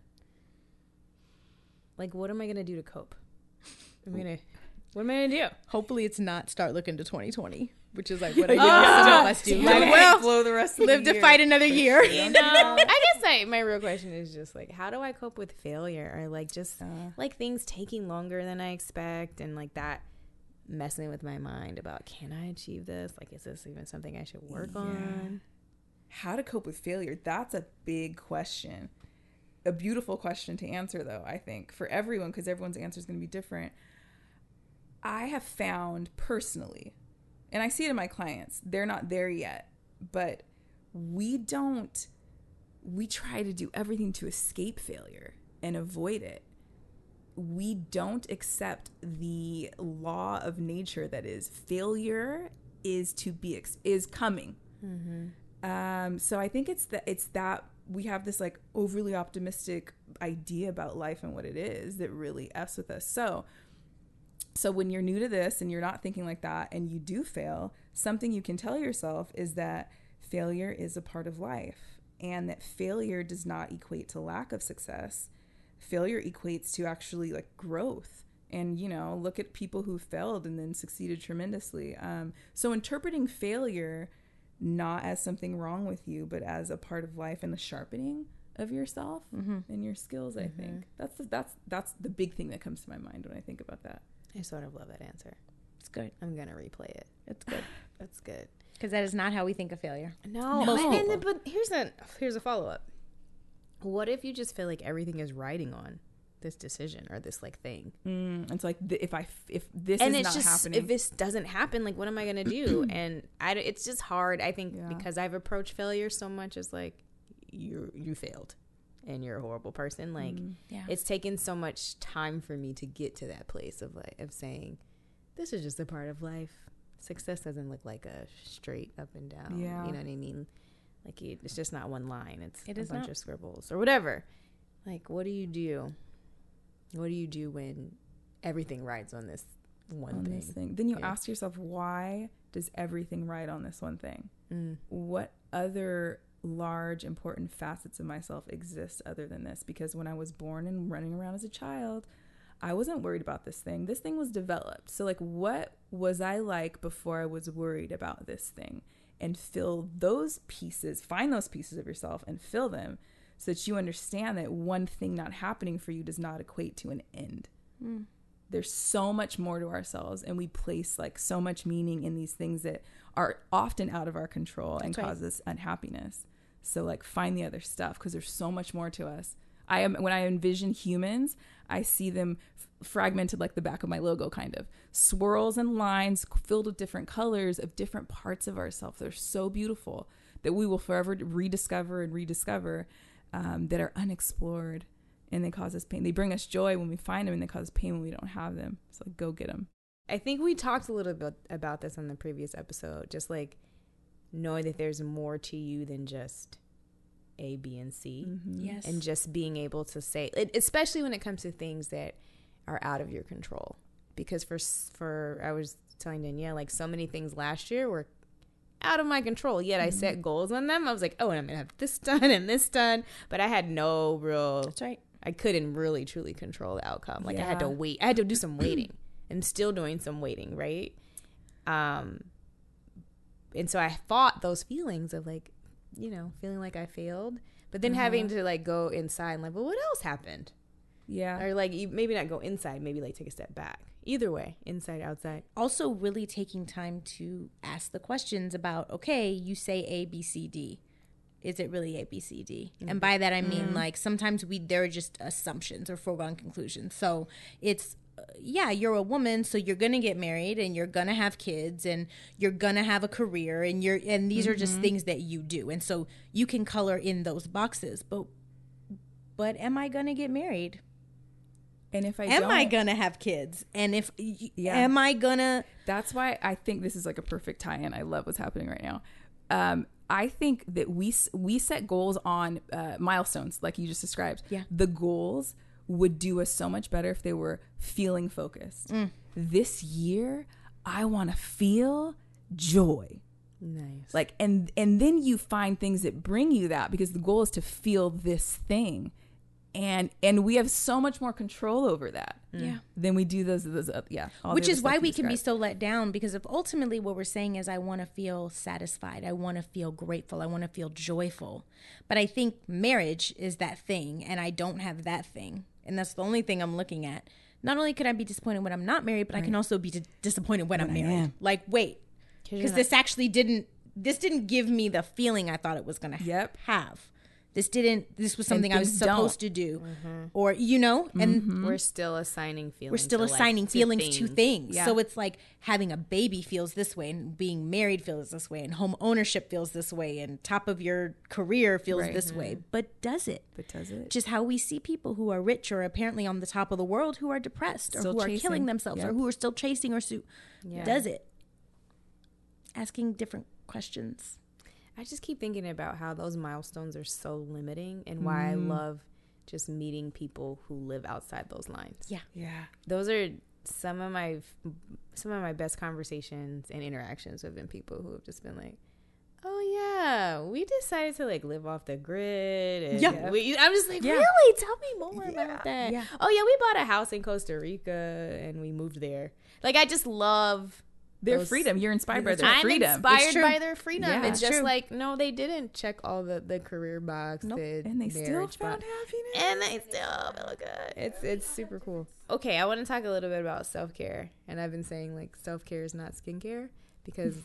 like, what am I gonna do to cope? I'm gonna. What am I gonna do? Hopefully, it's not start looking to 2020, which is like <laughs> what I give some of us do. Like, well, blow the rest of live the to fight another year. You know, I guess I, my real question is just like, how do I cope with failure or like just uh, like things taking longer than I expect and like that messing with my mind about can I achieve this? Like, is this even something I should work yeah. on? How to cope with failure? That's a big question a beautiful question to answer though i think for everyone because everyone's answer is going to be different. I have found personally and i see it in my clients they're not there yet but we don't we try to do everything to escape failure and avoid it. We don't accept the law of nature that is failure is to be ex- is coming. Mm-hmm. um, so i think it's that it's that we have this like overly optimistic idea about life and what it is that really f's with us. So, so when you're new to this and you're not thinking like that and you do fail, something you can tell yourself is that failure is a part of life and that failure does not equate to lack of success. failure equates to actually like growth and you know look at people who failed and then succeeded tremendously um, so interpreting failure not as something wrong with you but as a part of life and the sharpening of yourself mm-hmm. and your skills i mm-hmm. think. That's the, that's that's the big thing that comes to my mind when i think about that. I sort of love that answer. It's good. I'm gonna replay it. It's good. <sighs> That's good. Because that is not how we think of failure. No, no. And, but here's a here's a follow-up. What if you just feel like everything is riding on this decision or this like thing. Mm, it's like if I if this and is it's not just, happening, if this doesn't happen, like what am I gonna do? <clears throat> and I it's just hard. I think yeah. because I've approached failure so much as like you you failed and you're a horrible person. Like mm, yeah. it's taken so much time for me to get to that place of like of saying this is just a part of life. Success doesn't look like a straight up and down. Yeah, you know what I mean. Like it's just not one line. It's it a bunch not. of scribbles or whatever. Like what do you do? What do you do when everything rides on this one on thing? thing? Then you yeah. ask yourself, why does everything ride on this one thing? Mm. What other large, important facets of myself exist other than this? Because when I was born and running around as a child, I wasn't worried about this thing. This thing was developed. So, like, what was I like before I was worried about this thing? And fill those pieces, find those pieces of yourself and fill them so that you understand that one thing not happening for you does not equate to an end. Mm. There's so much more to ourselves, and we place like so much meaning in these things that are often out of our control That's and right. cause us unhappiness. So, like, find the other stuff because there's so much more to us. I am when I envision humans, I see them f- fragmented like the back of my logo, kind of swirls and lines filled with different colors of different parts of ourselves. They're so beautiful that we will forever rediscover and rediscover um, that are unexplored and they cause us pain. They bring us joy when we find them and they cause pain when we don't have them. So like, go get them. I think we talked a little bit about this on the previous episode. Just like knowing that there's more to you than just A, B, and C. Mm-hmm. Yes. And just being able to say, especially when it comes to things that are out of your control. Because for, for, I was telling Danielle, like so many things last year were out of my control. Yet I set mm-hmm. goals on them. I was like, oh, and I'm gonna have this <laughs> done and this done, but I had no real. That's right. I couldn't really truly control the outcome. Like yeah. I had to wait. I had to do some waiting, <clears throat> and still doing some waiting. Right. Um. And so I fought those feelings of like, you know, feeling like I failed, but then having to like go inside and like, well, what else happened? Yeah. Or like maybe not go inside, maybe like take a step back. Either way, inside, outside. Also, really taking time to ask the questions about okay, you say A, B, C, D. Is it really A, B, C, D? Mm-hmm. And by that I mean mm-hmm. like sometimes we there are just assumptions or foregone conclusions. So it's uh, yeah, you're a woman, so you're gonna get married and you're gonna have kids and you're gonna have a career and you're and these mm-hmm. are just mm-hmm. things that you do. And so you can color in those boxes. But but am I gonna get married? And if I am I gonna have kids? And if yeah. am I gonna? That's why I think this is like a perfect tie-in. I love what's happening right now. Um, I think that we we set goals on uh, milestones, like you just described. Yeah, the goals would do us so much better if they were feeling focused. Mm. This year, I want to feel joy. Nice. Like and and then you find things that bring you that because the goal is to feel this thing and and we have so much more control over that yeah. than we do those those uh, yeah which is why we can be so let down because if ultimately what we're saying is i want to feel satisfied i want to feel grateful i want to feel joyful but i think marriage is that thing and i don't have that thing and that's the only thing i'm looking at. Not only could i be disappointed when i'm not married but right. i can also be disappointed when, when i'm married. like wait because this actually didn't this didn't give me the feeling i thought it was going to yep. have this didn't this was something i was supposed don't. to do mm-hmm. or you know and mm-hmm. we're still assigning feelings we're still assigning like, feelings to things, to things. Yeah. so it's like having a baby feels this way and being married feels this way and home ownership feels this way and top of your career feels right. this mm-hmm. way but does it but does it just how we see people who are rich or apparently on the top of the world who are depressed still or who chasing. are killing themselves yep. or who are still chasing or su- yeah. does it asking different questions I just keep thinking about how those milestones are so limiting and why mm. I love just meeting people who live outside those lines. Yeah. Yeah. Those are some of my some of my best conversations and interactions have been people who have just been like, "Oh yeah, we decided to like live off the grid. And Yeah. we, I'm just like, Yeah. really? Tell me more Yeah, about that. yeah. Oh yeah, we bought a house in Costa Rica and we moved there. Like I just love Their those- freedom. You're inspired by their I'm freedom. inspired true. by their freedom. Yeah. it's It's just true. like no, they didn't check all the the career box, Nope. the and they still marriage found box. happiness. and they still feel good. It's it's super cool. Okay, I want to talk a little bit about self care, and I've been saying like self care is not skincare because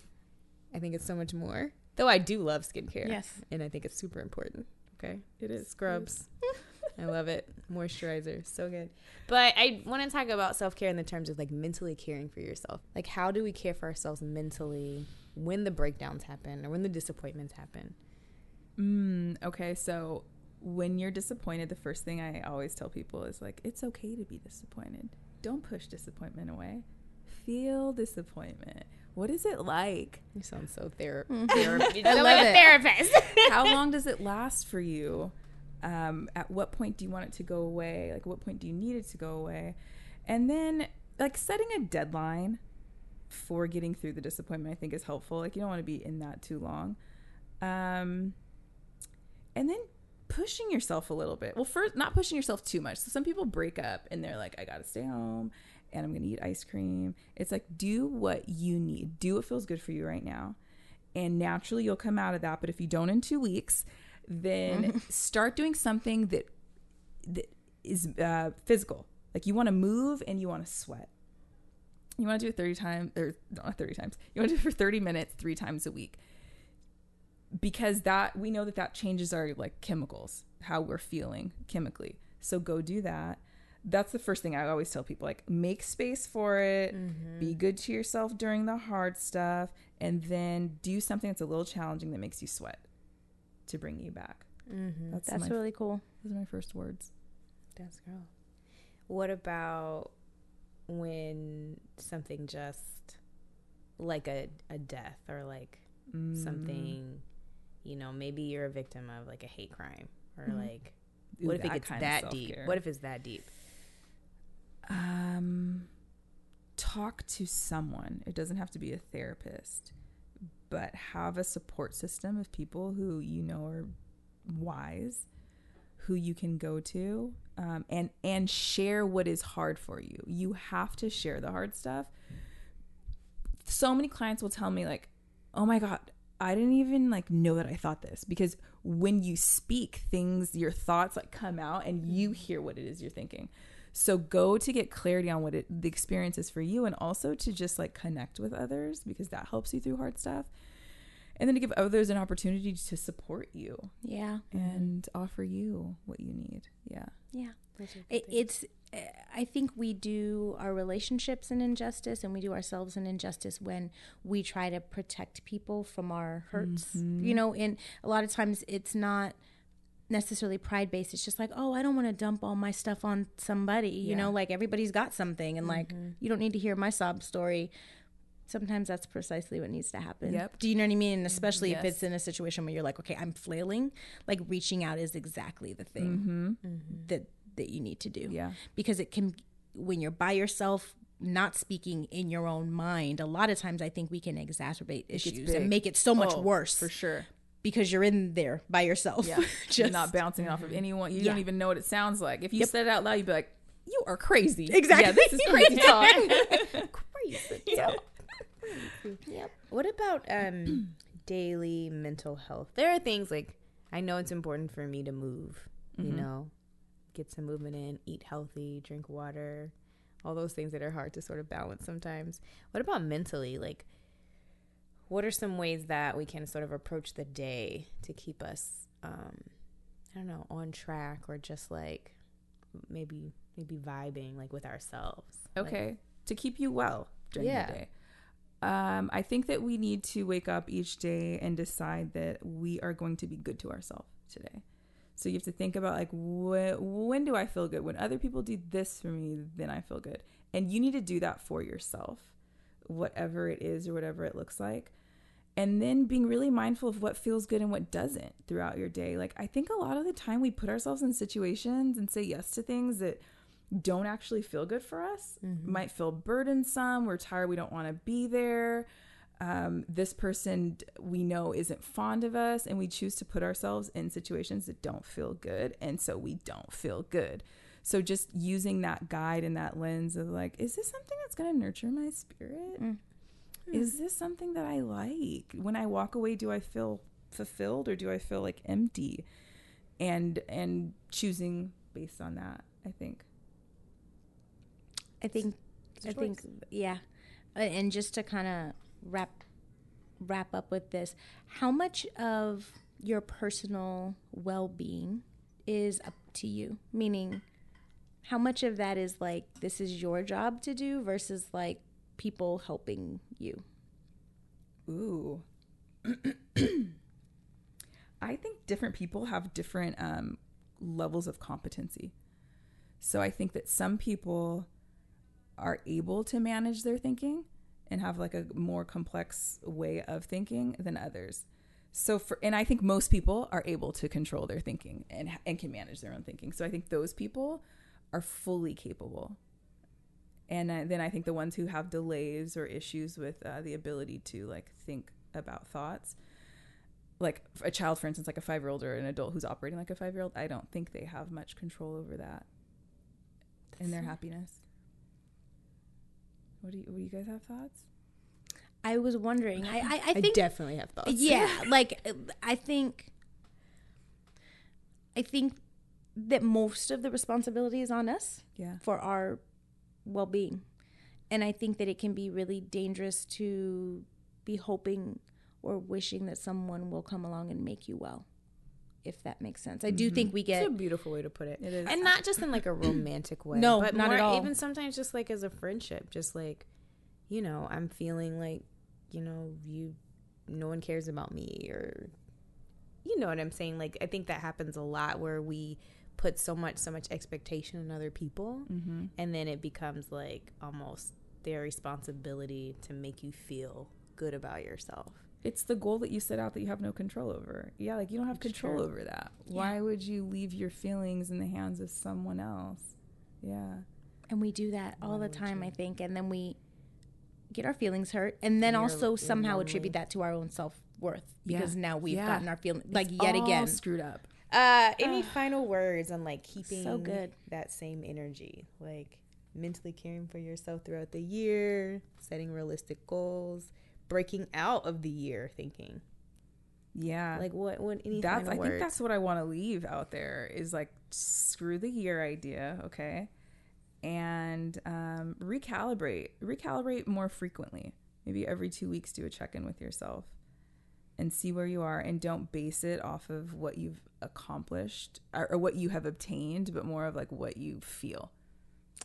I think it's so much more. Though I do love skincare, Yes. and I think it's super important. Okay, it is scrubs. <laughs> I love it. Moisturizer, so good. But I want to talk about self care in the terms of like mentally caring for yourself. Like, how do we care for ourselves mentally when the breakdowns happen or when the disappointments happen? Mm, okay, so when you're disappointed, the first thing I always tell people is like, it's okay to be disappointed. Don't push disappointment away. Feel disappointment. What is it like? You sound so ther- Mhm. therapy. <laughs> I love like a it. therapist. How <laughs> long does it last for you? Um, at what point do you want it to go away? Like, what point do you need it to go away? And then, like, setting a deadline for getting through the disappointment, I think is helpful. Like, you don't want to be in that too long. Um, and then pushing yourself a little bit. Well, first, not pushing yourself too much. So some people break up and they're like, I got to stay home and I'm to eat ice cream. It's like, do what you need, do what feels good for you right now. And naturally, you'll come out of that. But if you don't in two weeks, then start doing something that that is uh, physical. Like you want to move and you want to sweat. You want to do it 30 times, or not 30 times. You want to do it for 30 minutes, three times a week. Because that, we know that that changes our like chemicals, how we're feeling chemically. So go do that. That's the first thing I always tell people like, make space for it, be good to yourself during the hard stuff, and then do something that's a little challenging that makes you sweat to bring you back. mm-hmm. That's, That's really cool. those are my first words. That's girl. What about when something just like a, a death or like Mm. something, you know, maybe you're a victim of like a hate crime or Mhm. like Ooh, what if it that gets that deep? What if it's that deep? um talk to someone it doesn't have to be a therapist but have a support system of people who you know are wise who you can go to um, and and share what is hard for you. You have to share the hard stuff. So many clients will tell me like oh my god i didn't even like know that i thought this. Because when you speak things your thoughts like come out and you hear what it is you're thinking so go to get clarity on what it, the experience is for you and also to just like connect with others because that helps you through hard stuff and then to give others an opportunity to support you Yeah. and offer you what you need yeah Yeah. It, it's, uh, I think we do our relationships an injustice and we do ourselves an injustice when we try to protect people from our hurts. You know, and a lot of times it's not necessarily pride based. It's just like, oh, I don't want to dump all my stuff on somebody. You Yeah. know, like everybody's got something and like you don't need to hear my sob story. Sometimes that's precisely what needs to happen. Yep. Do you know what I mean? And especially if it's in a situation where you're like, okay, I'm flailing, like reaching out is exactly the thing mm-hmm. that that you need to do yeah because it can when you're by yourself not speaking in your own mind a lot of times i think we can exacerbate issues and make it so much Oh, worse for sure because you're in there by yourself Yeah. just <laughs> You're not bouncing off of anyone. You don't even know what it sounds like. If you Yep. said it out loud, you'd be like, you are crazy. Exactly. Yeah, this is <laughs> crazy talk. Crazy. <laughs> Yeah. Yep. What about um <clears throat> daily mental health? There are things like I know it's important for me to move, you Mhm. know, get some movement in, eat healthy, drink water, all those things that are hard to sort of balance sometimes. What about mentally? Like what are some ways that we can sort of approach the day to keep us um I don't know, on track or just like maybe maybe vibing like with ourselves. Like, Okay. to keep you well during Yeah. the day. Um, I think that we need to wake up each day and decide that we are going to be good to ourselves today. So you have to think about like wh- when do I feel good? When other people do this for me, then I feel good. And you need to do that for yourself, whatever it is or whatever it looks like. And then being really mindful of what feels good and what doesn't throughout your day. Like I think a lot of the time we put ourselves in situations and say yes to things that don't actually feel good for us. Mm-hmm. might feel burdensome. We're tired. We don't want to be there. Um, this person we know isn't fond of us and we choose to put ourselves in situations that don't feel good and so we don't feel good. So just using that guide and that lens of like is this something that's going to nurture my spirit mm. is this something that i like when i walk away do i feel fulfilled or do i feel like empty and and choosing based on that i think i think i think yeah and just to kind of wrap wrap up with this. How much of your personal well-being is up to you? Meaning how much of that is like this is your job to do versus like people helping you? Ooh. <clears throat> I think different people have different um, levels of competency. So I think that some people are able to manage their thinking and have like a more complex way of thinking than others. So for and I think most people are able to control their thinking and and can manage their own thinking. So I think those people are fully capable. And uh, then I think the ones who have delays or issues with uh, the ability to like think about thoughts, like a child, for instance, like a five year old or an adult who's operating like a five year old, I don't think they have much control over that and their happiness. What do you, what do you guys have thoughts? I was wondering. I, I, I think I definitely have thoughts. Yeah, <laughs> like I think, I think that most of the responsibility is on us. Yeah. For our well-being, and I think that it can be really dangerous to be hoping or wishing that someone will come along and make you well if that makes sense. I do mm-hmm. think we get it's a beautiful way to put it. It is, and not just in like a romantic way. no, but not more, at all. Even sometimes, just like as a friendship, just like you know, I'm feeling like you know you, no one cares about me, or you know what I'm saying. Like I think that happens a lot where we put so much so much expectation in other people, mm-hmm. and then it becomes like almost their responsibility to make you feel good about yourself it's the goal that you set out that you have no control over. Yeah, like you don't have control true. over that. Yeah. Why would you leave your feelings in the hands of someone else? Yeah. And we do that all Why the time, I think. And then we get our feelings hurt and then you're, also somehow attribute that to our own self worth because yeah. now we've yeah. gotten our feelings like it's yet again screwed up. Uh, any final words on like keeping so good that same energy, like mentally caring for yourself throughout the year, setting realistic goals, breaking out of the year thinking. Yeah. Like what what any that's I words? think that's what I want to leave out there is like screw the year idea, okay? And um, recalibrate. Recalibrate more frequently. Maybe every 2 weeks do a check-in with yourself and see where you are and don't base it off of what you've accomplished or, or what you have obtained, but more of like what you feel.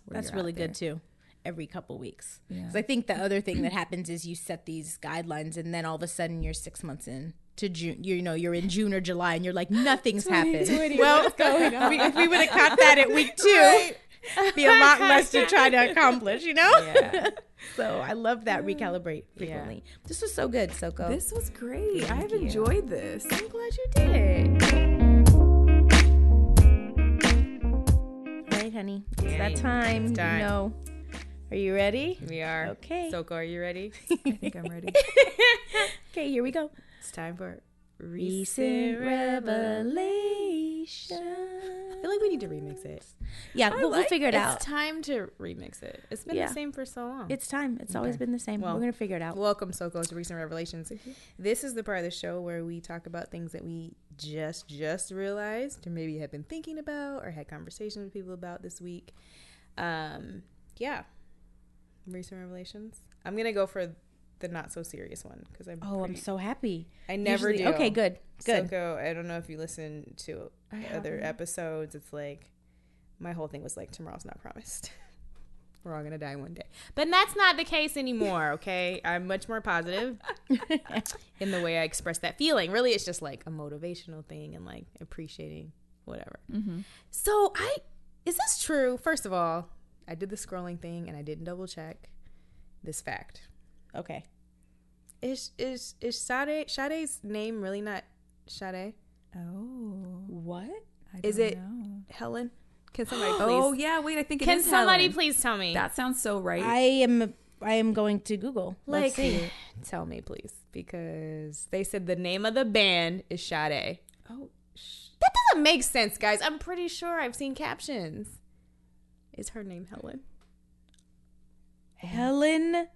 That's really good too every couple weeks. Because yeah. I think the other thing that happens is you set these guidelines and then all of a sudden you're six months in to June. You know, you're in June or July and you're like, nothing's happened. <laughs> well? We, if we would have caught that at week <laughs> two, right. be a lot less to try to accomplish, you know? Yeah. <laughs> so I love that recalibrate frequently. Yeah. This was so good, Soko. This was great. Thank I've you. enjoyed this. I'm glad you did. Right, honey. It's that time. It's time. You know are you ready? We are. Okay. Soko, are you ready? <laughs> I think I'm ready. <laughs> okay, here we go. It's time for recent, revelation. I feel like we need to remix it. Yeah, we'll, like, we'll, figure it it's out. It's time to remix it. It's been yeah. the same for so long. It's time. It's okay. always been the same. Well, We're gonna figure it out. Welcome, Soko, to Recent Revelations. Mm-hmm. This is the part of the show where we talk about things that we just just realized, or maybe have been thinking about, or had conversations with people about this week. Um, yeah, recent revelations. I'm gonna go for the not so serious one because I'm. Oh, pretty, I'm so happy. I never Usually, do. Okay, good, good. Soko, I don't know if you listen to other episodes. It's like my whole thing was like tomorrow's not promised. <laughs> We're all gonna die one day, but that's not the case anymore. <laughs> Okay, I'm much more positive <laughs> in the way I express that feeling. Really, it's just like a motivational thing and like appreciating whatever. Mm-hmm. So I is this true? First of all, I did the scrolling thing and I didn't double check this fact. Okay. Is is is Sade Sade's name really not Sade? Oh. What? Is it know. Helen? Can somebody oh, please? Oh yeah, wait, I think it Can somebody Helen. please tell me? That sounds so right. I am I am going to Google. Like <sighs> Tell me, please, because they said the name of the band is Sade. Oh, sh- That doesn't make sense, guys. I'm pretty sure I've seen captions. Is her name Helen? Helen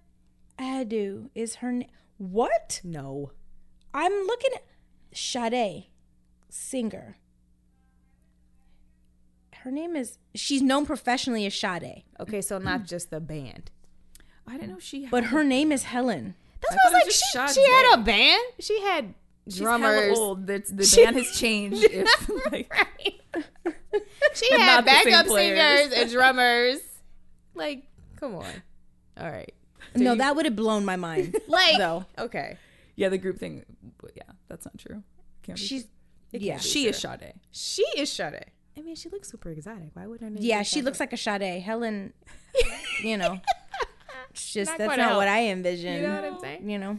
Adu is her name. What? No. I'm looking at Sade, singer. Her name is. She's known professionally as Sade, Okay, so not just the band. I didn't know she. Had but her name is Helen. That's I why I was like, was she, she had a band. She had She's hella drummers. old. The, the She- band has changed. <laughs> If, <laughs> like, Right. <laughs> she had not the same backup singers and drummers. Like, come on. All right. No, that would have blown my mind. Like, though okay. yeah, the group thing. but Yeah, that's not true. Can't be she's. It Yeah, be She is true. Sade. She is Sade. I mean, she looks super exotic. Why would her name? yeah, be she looks like a Sade. Helen, <laughs> you know, it's just Not that's not out. what I envision. You know what I'm saying? You know.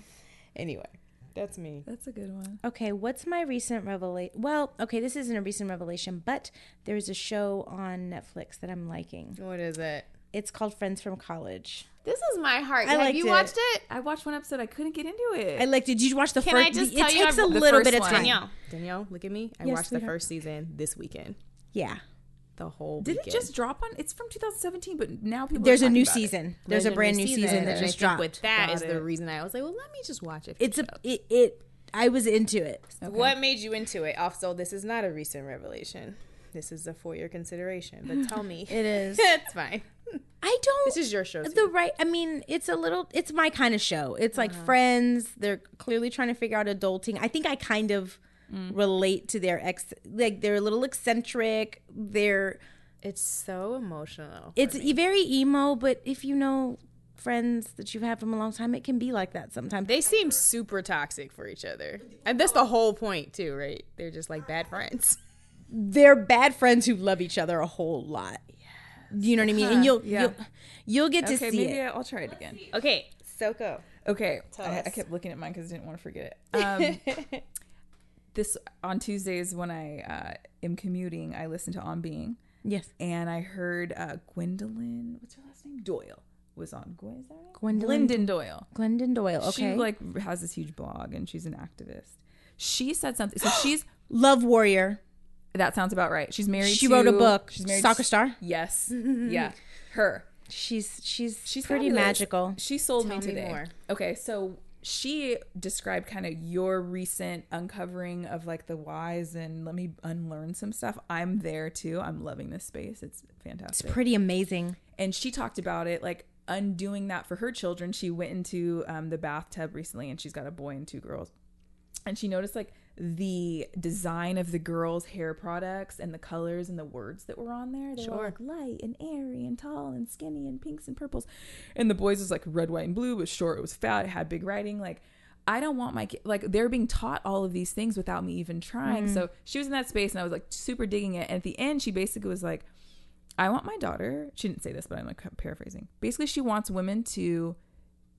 Anyway, that's me. That's a good one. Okay, what's my recent revelation? Well, okay, this isn't a recent revelation, but there's a show on Netflix that I'm liking. What is it? It's called Friends from College. This is my heart. I Have liked you it. watched it? I watched one episode. I couldn't get into it. I liked it. Did you watch the Can first? I just it tell you takes I- a the little first bit of one. time. Danielle, Danielle, look at me. I Yes, watched the sweetheart. first season this weekend. Yeah, The whole. Did weekend. it just drop on? It's from 2017, but now people. there's are a new about season. There's, a brand new season, and that just dropped. With that Got is the reason I was like, well, let me just watch it. it's a it, it. I was into it. Okay. What made you into it? Also, this is not a recent revelation. This is a for your consideration. But tell me, <laughs> It is. <laughs> it's fine. I don't. This is your show. the too. right i mean it's a little it's my kind of show it's like Uh-huh. friends they're clearly trying to figure out adulting i think i kind of Mm. relate to their ex like they're a little eccentric they're It's so emotional. it's e- very emo but if you know friends that you've had from a long time it can be like that sometimes They seem super toxic for each other, and that's the whole point too, right? They're just like bad friends. they're bad friends who love each other a whole lot you know what i mean and you'll yeah. you'll you'll get to Okay, see maybe it I'll try it again. Okay, Soko. Okay, I, I kept looking at mine because I didn't want to forget it. <laughs> Um, this on Tuesdays when I uh, am commuting, I listen to On Being, yes and I heard uh, Gwendolyn. What's her last name? Doyle was on. Gwen, is that right? Gwendolyn Glennon Doyle. glennon doyle okay She like has this huge blog and she's an activist. She said something. So <gasps> she's love warrior that sounds about right. She's married. she to, wrote a book She's married. soccer to- star Yes. <laughs> yeah. Her. She's she's She's pretty fabulous. magical. She sold Tell me me today. more. Okay, so she described kind of your recent uncovering of like the whys and let me unlearn some stuff. I'm there too. I'm loving this space. It's fantastic. It's pretty amazing. and she talked about it like undoing that for her children. She went into um, the bathtub recently and she's got a boy and two girls. And she noticed like the design of the girls' hair products and the colors and the words that were on there. They were all, like light and airy and tall and skinny and pinks and purples. And the boys was like red, white, and blue. It was short. It was fat. It had big writing. Like I don't want my kid like they're being taught all of these things without me even trying. Mm. So she was in that space and I was like super digging it. And at the end, she basically was like, I want my daughter. She didn't say this, but I'm like paraphrasing. Basically, she wants women to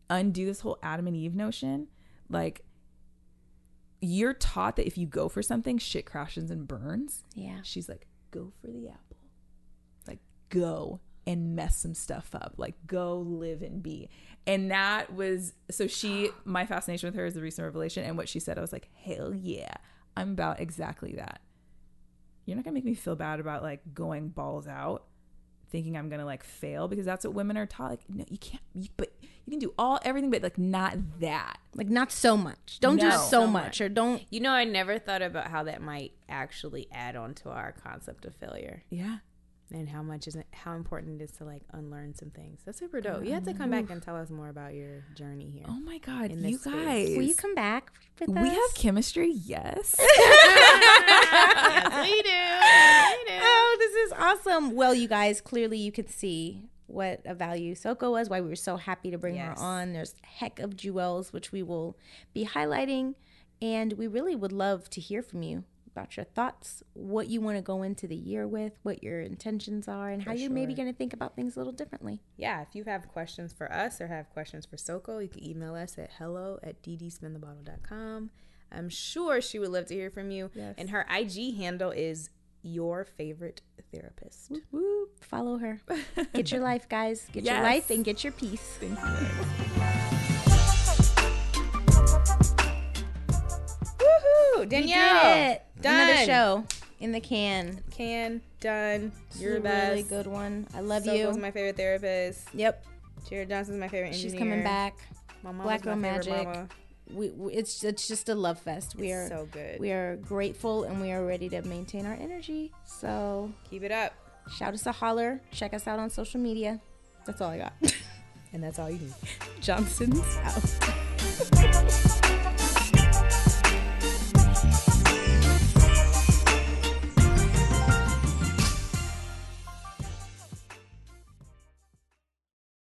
undo this whole Adam and Eve notion. Like, you're taught that if you go for something, shit crashes and burns. Yeah. She's like, go for the apple. Like, go and mess some stuff up. Like, go live and be. And that was so she, <gasps> my fascination with her is the recent revelation. And what she said, I was like, hell yeah, I'm about exactly that. You're not gonna make me feel bad about like going balls out, thinking I'm gonna like fail because that's what women are taught. Like, no, you can't. You, but you can do all everything, but like not that. Like not so much. Don't do so So much or don't You know, I never thought about how that might actually add on to our concept of failure Yeah. and how much is it, how important it is to like unlearn some things. That's super dope. You have to mm-hmm. come back and tell us more about your journey here. Oh my god, you this space. guys. Will you come back with we us? have chemistry, yes. <laughs> yes, we do. We do. Oh, this is awesome. Well, you guys, clearly you could see what a value Soko was, why we were so happy to bring Yes. her on. There's heck of jewels, which we will be highlighting. And we really would love to hear from you about your thoughts, what you want to go into the year with, what your intentions are, and how you're maybe going to think about things a little differently. yeah, if you have questions for us or have questions for Soko, you can email us at hello at ddspinthebottle.com. I'm sure she would love to hear from you. Yes. And her IG handle is your favorite therapist. woo! whoop. Follow her. Get your <laughs> life, guys. Get yes. your life and get your peace. Thank you. Woohoo! Danielle! Done. Another show in the can. Can done. You're the best. Really good one. I love so you. Was my favorite therapist. Yep. Jared Johnson's my favorite engineer. She's coming back. My mom Black girl magic. Mama. We, we it's it's just a love fest. We It's are so good. we are grateful and we are ready to maintain our energy. So Keep it up. shout us a holler. Check us out on social media. That's all I got. <laughs> And that's all you need. <laughs> Johnson's out. <laughs>